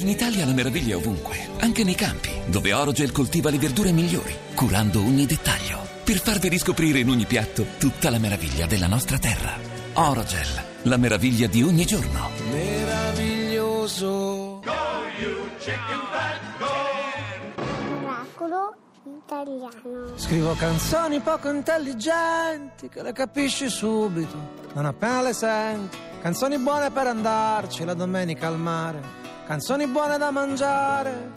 In Italia la meraviglia è ovunque, anche nei campi, dove Orogel coltiva le verdure migliori, curando ogni dettaglio, per farvi riscoprire in ogni piatto tutta la meraviglia della nostra terra. Orogel, la meraviglia di ogni giorno. Meraviglioso. Oracolo italiano. Scrivo canzoni poco intelligenti che le capisci subito, non appena le senti. Canzoni buone per andarci la domenica al mare. Canzoni buone da mangiare.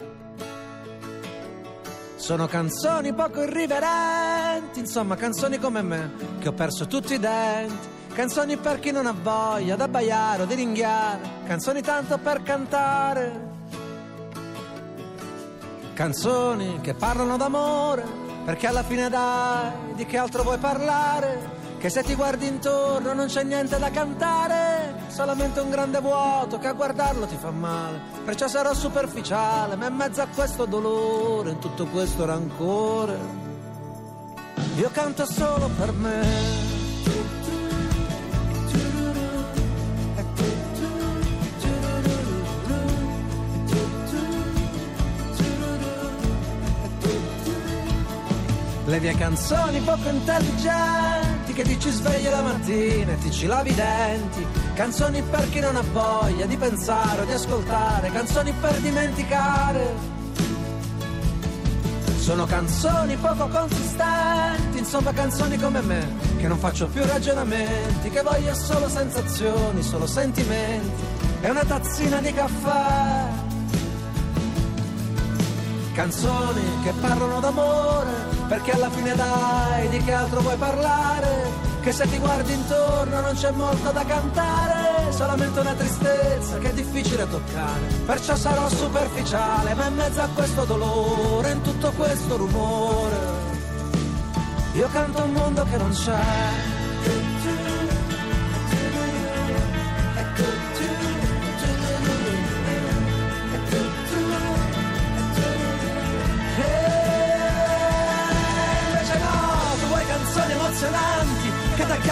Sono canzoni poco irriverenti, insomma canzoni come me, che ho perso tutti i denti. Canzoni per chi non ha voglia d'abbaiare o di ringhiare, canzoni tanto per cantare. Canzoni che parlano d'amore, perché alla fine dai, di che altro vuoi parlare? Che se ti guardi intorno non c'è niente da cantare, solamente un grande vuoto che a guardarlo ti fa male. Perciò sarò superficiale, ma in mezzo a questo dolore, in tutto questo rancore, io canto solo per me. Le mie canzoni poco intelligenti che ti ci svegli la mattina e ti ci lavi i denti. Canzoni per chi non ha voglia di pensare o di ascoltare, canzoni per dimenticare. Sono canzoni poco consistenti, insomma canzoni come me, che non faccio più ragionamenti, che voglio solo sensazioni, solo sentimenti e una tazzina di caffè. Canzoni che parlano d'amore, perché alla fine dai, di che altro vuoi parlare? Che se ti guardi intorno non c'è molto da cantare, solamente una tristezza che è difficile toccare. Perciò sarò superficiale, ma in mezzo a questo dolore, in tutto questo rumore, io canto un mondo che non c'è.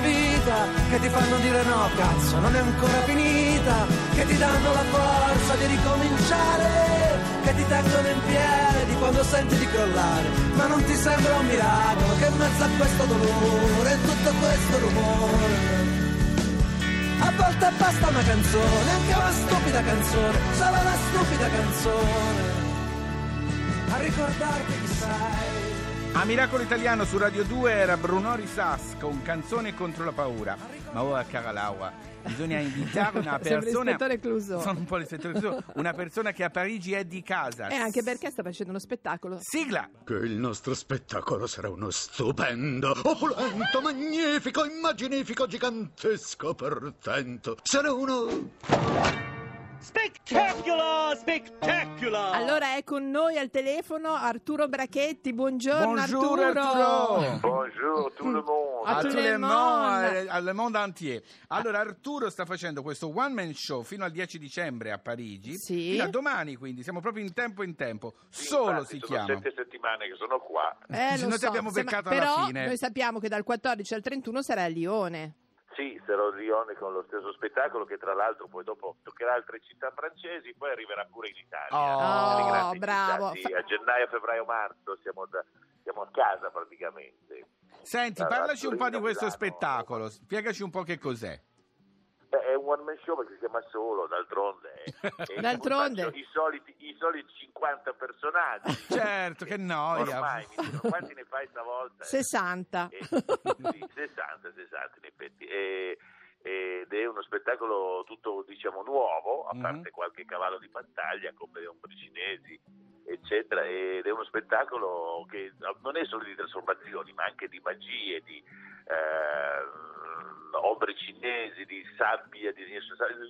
Vita, che ti fanno dire no, cazzo, non è ancora finita, che ti danno la forza di ricominciare, che ti tengono in piedi quando senti di crollare, ma non ti sembra un miracolo che in mezzo a questo dolore, in tutto questo rumore, a volte basta una canzone, anche una stupida canzone, solo una stupida canzone, a ricordarti chi sei. A Miracolo Italiano su Radio 2 era Bruno Risas con Canzone contro la paura. Ma ora, cara Laura, bisogna invitare una persona. Sono un po' l'ispettore Clouseau. Una persona che a Parigi è di casa. E anche perché sta facendo uno spettacolo. Sigla! Che il nostro spettacolo sarà uno stupendo, opulento, magnifico, immaginifico, gigantesco, portento. Sarà uno... Spectacular! Spectacular! Allora è con noi al telefono Arturo Brachetti. Buongiorno Bonjour Arturo. Arturo! Bonjour tout le monde. A A tout tout le monde. al mondo entier. Allora, Arturo sta facendo questo one man show fino al 10 dicembre a Parigi. Sì. Fino a domani, quindi siamo proprio in tempo in tempo. Sì, Solo infatti, si sono chiama. sette settimane che sono qua. Eh, lo noi ti so, abbiamo sembra- beccato alla però fine. noi sappiamo che dal 14 al 31 sarà a Lione. Sì, sarò a Lione con lo stesso spettacolo che tra l'altro poi dopo toccherà altre città francesi, poi arriverà pure in Italia. Oh, bravo. città. Sì, a gennaio, febbraio, marzo siamo, da- siamo a casa praticamente. Senti, parlaci un po' di questo spettacolo. Spiegaci un po' che cos'è. Un one man show perché si chiama solo, d'altronde. E D'altronde. faccio I soliti, I soliti 50 personaggi. Certo, che noia. Ormai mi dicono, quanti ne fai stavolta? 60. Eh, sì, 60, 60 in effetti. E- ed è uno spettacolo tutto diciamo nuovo, a Mhm. parte qualche cavallo di battaglia come le ombre cinesi, eccetera, ed è uno spettacolo che non è solo di trasformazioni, ma anche di magie, di eh, ombre cinesi, di sabbia, di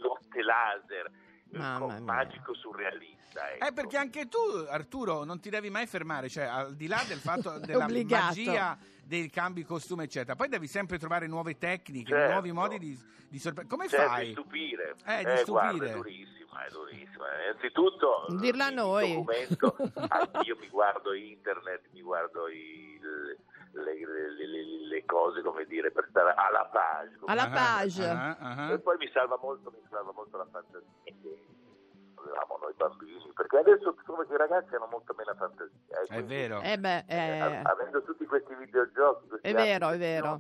lotte laser, Mamma magico surrealista. Ecco. Eh, perché anche tu, Arturo, non ti devi mai fermare, cioè al di là del fatto della magia dei cambi costume, eccetera, poi devi sempre trovare nuove tecniche, Certo. nuovi modi di, di sorprendere. Come Certo, fai? di stupire. Eh, di guarda, stupire. è durissima, è durissima. Innanzitutto, Dirla a noi. documento, anch'io mi guardo internet, mi guardo i- le, le- le- le cose, come dire, per stare alla page. come Alla page. ah. E poi mi salva molto, mi salva molto la fantasia che avevamo noi bambini, perché adesso come che i ragazzi hanno molto meno fantasia. eh, È quindi, vero. Eh beh, eh, eh, avendo tutti questi videogiochi, queste È vero, è vero.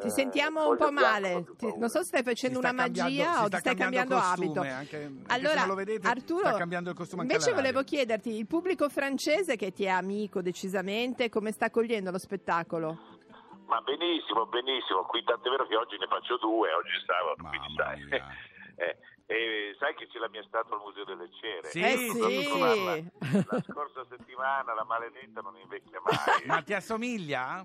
Ti eh, sentiamo un po' male. non Ti- so se stai facendo una magia o ti stai cambiando costume, abito. Anche, anche se Allora, non lo vedete, Arturo, sta cambiando il costume anche invece volevo chiederti, il pubblico francese che ti è amico decisamente, come sta cogliendo lo spettacolo? Ma benissimo, benissimo. Qui tant'è vero che oggi ne faccio due, oggi sabato, quindi sai. Eh, e sai che ce l'ha mia statua al Museo delle Cere? Sì, eh sì. La scorsa settimana la maledetta non invecchia mai. Ma ti assomiglia?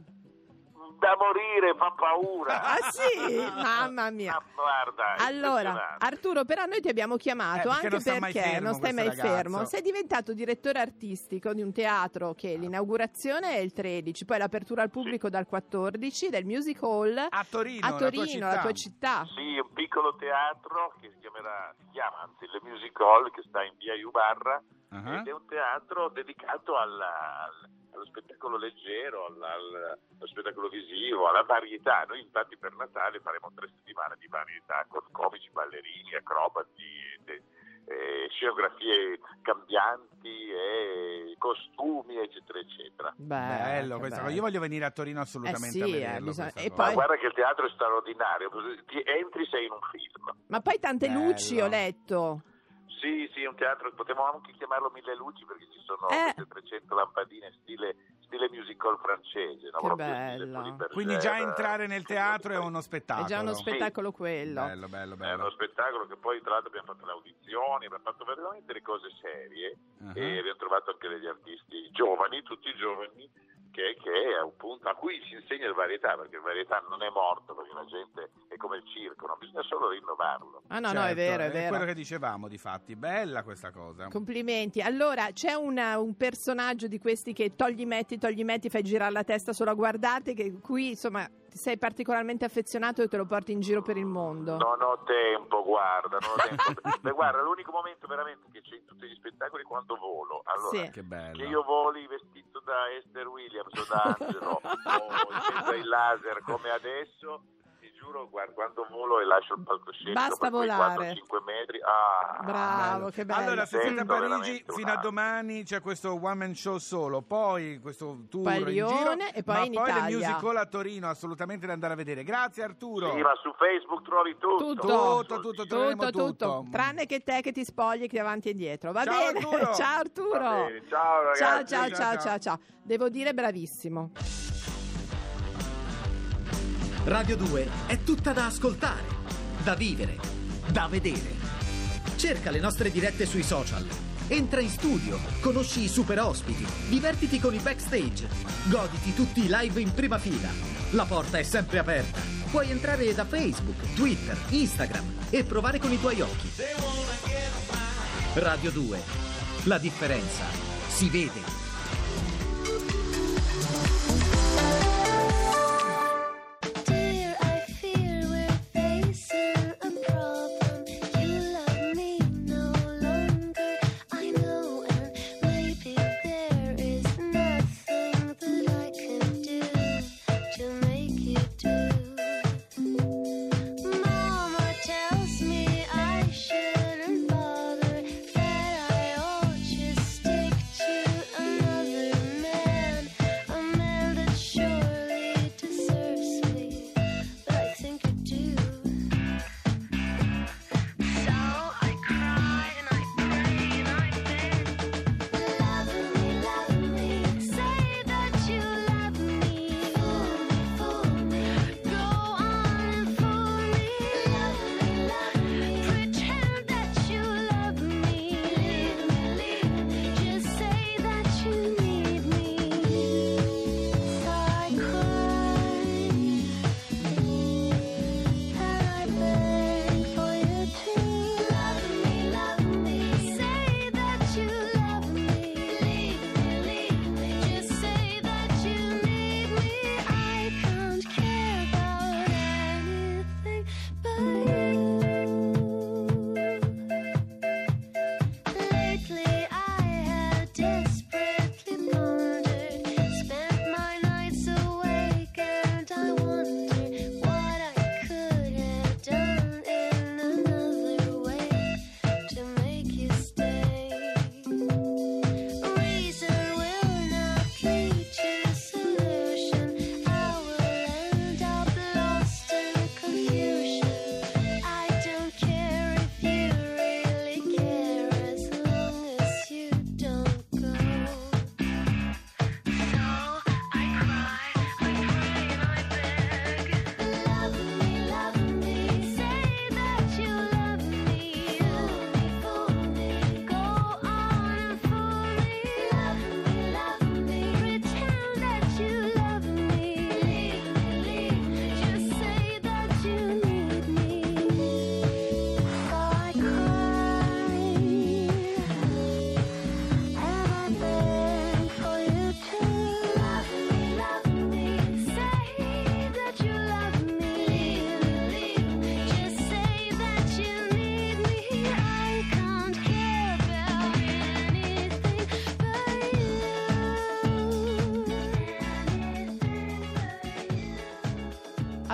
Da morire fa paura. Ah sì? Mamma mia. Ma guarda, Allora. Arturo, però noi ti abbiamo Eh, chiamato perché anche non perché fermo non stai mai ragazzo. fermo. Sei diventato direttore artistico di un teatro che l'inaugurazione è il 13, poi l'apertura al pubblico dal 14 del Music Hall A Torino, a la tua Torino, la tua città. Sì, un piccolo teatro che si chiamerà, si chiama anzi il Music Hall che sta in via Iubarra Ah. ed è un teatro dedicato alla- al- allo spettacolo leggero, al- al- allo spettacolo visivo, alla varietà. Noi infatti per Natale faremo tre settimane di varietà con comici, ballerini, acrobati, de- eh, scenografie cambianti, e costumi, eccetera, eccetera. Beh, Bello bello. cosa. Io voglio venire a Torino assolutamente Eh a sì, vederlo. eh, bisogna- e cosa. Ma poi- guarda che il teatro è straordinario, ti entri sei in un film. Ma poi tante Bello. luci ho letto. Sì, sì, un teatro, potremmo anche chiamarlo Mille Luci perché ci sono Eh. queste 300 lampadine stile, stile musical francese. No? Che Proprio stile bello. Quindi già entrare nel teatro è uno È spettacolo. già uno Sì. spettacolo quello. Bello, bello, È bello. uno spettacolo che poi tra l'altro abbiamo fatto le audizioni, abbiamo fatto veramente le cose serie Ah. e abbiamo trovato anche degli artisti giovani, tutti giovani, che, che è un punto a cui si insegna il varietà, perché il varietà non è morto, perché la gente è come il circo, no? bisogna solo rinnovarlo. Ah no, no, Certo, è vero, è vero. quello che dicevamo, di fatti. Bella questa cosa. Complimenti. Allora, c'è una- un personaggio di questi che togli metti, togli metti, fai girare la testa solo a guardarti, che qui insomma sei particolarmente affezionato e te lo porti in giro per il mondo. Non ho tempo, guarda, non ho tempo. Beh, guarda, l'unico momento veramente che c'è in tutti gli spettacoli è quando volo. Allora, Sì. Che bello. che io voli vestito da Esther Williams o da Angelo o mezzo ai laser come adesso giuro guarda, quando volo e lascio il palcoscenico Basta volare. 4-5 metri ah, Bravo, che bello. Allora, se siete a Parigi, fino una- a domani c'è questo one man show solo, poi questo tour Poi in Lione giro, e poi ma in poi Italia. le musical a Torino, assolutamente da andare a vedere. Grazie Arturo. sì, ma su Facebook trovi tutto Tutto. Tutto, tutto, tutto, tutto, tutto. tranne che te che ti spogli che avanti e indietro. Va Ciao, bene? Arturo. ciao Arturo. Va bene, ciao ragazzi Ciao, ciao, ciao. ciao, ciao. Devo dire bravissimo. Radio 2 è tutta da ascoltare, da vivere, da vedere. Cerca le nostre dirette sui social. Entra in studio, conosci i super ospiti, divertiti con i backstage, goditi tutti i live in prima fila. La porta è sempre aperta. Puoi entrare da Facebook, Twitter, Instagram e provare con i tuoi occhi. Radio 2. La differenza si vede.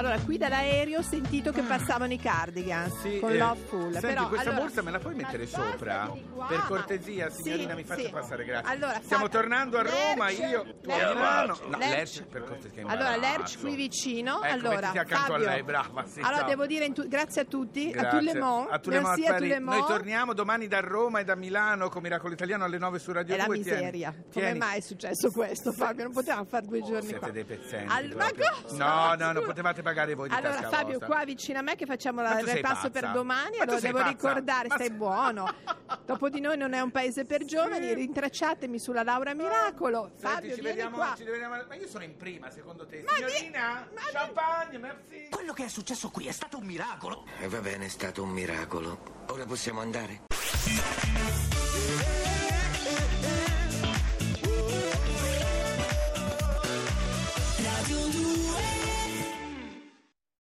Allora, qui dall'aereo ho sentito che passavano i cardigan Sì, con eh, Love Full. Senti, però, questa allora, borsa me la puoi mettere sopra? per cortesia, signorina, Sì, mi faccia sì. passare, grazie. Allora, Stiamo Fabio, tornando a Roma, Lerch, io, tu a Milano. No, Lerch. Per cortesia, Allora. Lerch qui vicino. Ecco, allora, accanto Fabio, a lei, brava, sì, allora ciao. devo dire tu- grazie a tutti, a Grazie. A tout le monde, Merci a le monde. Noi torniamo domani da Roma e da Milano con Miracolo Italiano alle 9 su Radio È la 2. Tieni, miseria. Come tieni. mai è successo questo, Fabio? Non potevamo fare due giorni Siete dei pezzenti. No, no, non potevate pagare voi di Allora, tasca Fabio, vostra. qua vicino a me che facciamo la- il repasso per domani, allora devo pazza? ricordare, Ma stai se- buono. Dopo di noi non è un paese per giovani, rintracciatemi sulla Laura Miracolo. Senti, Fabio, ci vediamo, qua. ci vediamo- Ma io sono in prima, secondo te? Ma di- Signorina? ma- Champagne, merci. Quello che è successo qui è stato un miracolo. E va bene, è stato un miracolo. Ora possiamo andare?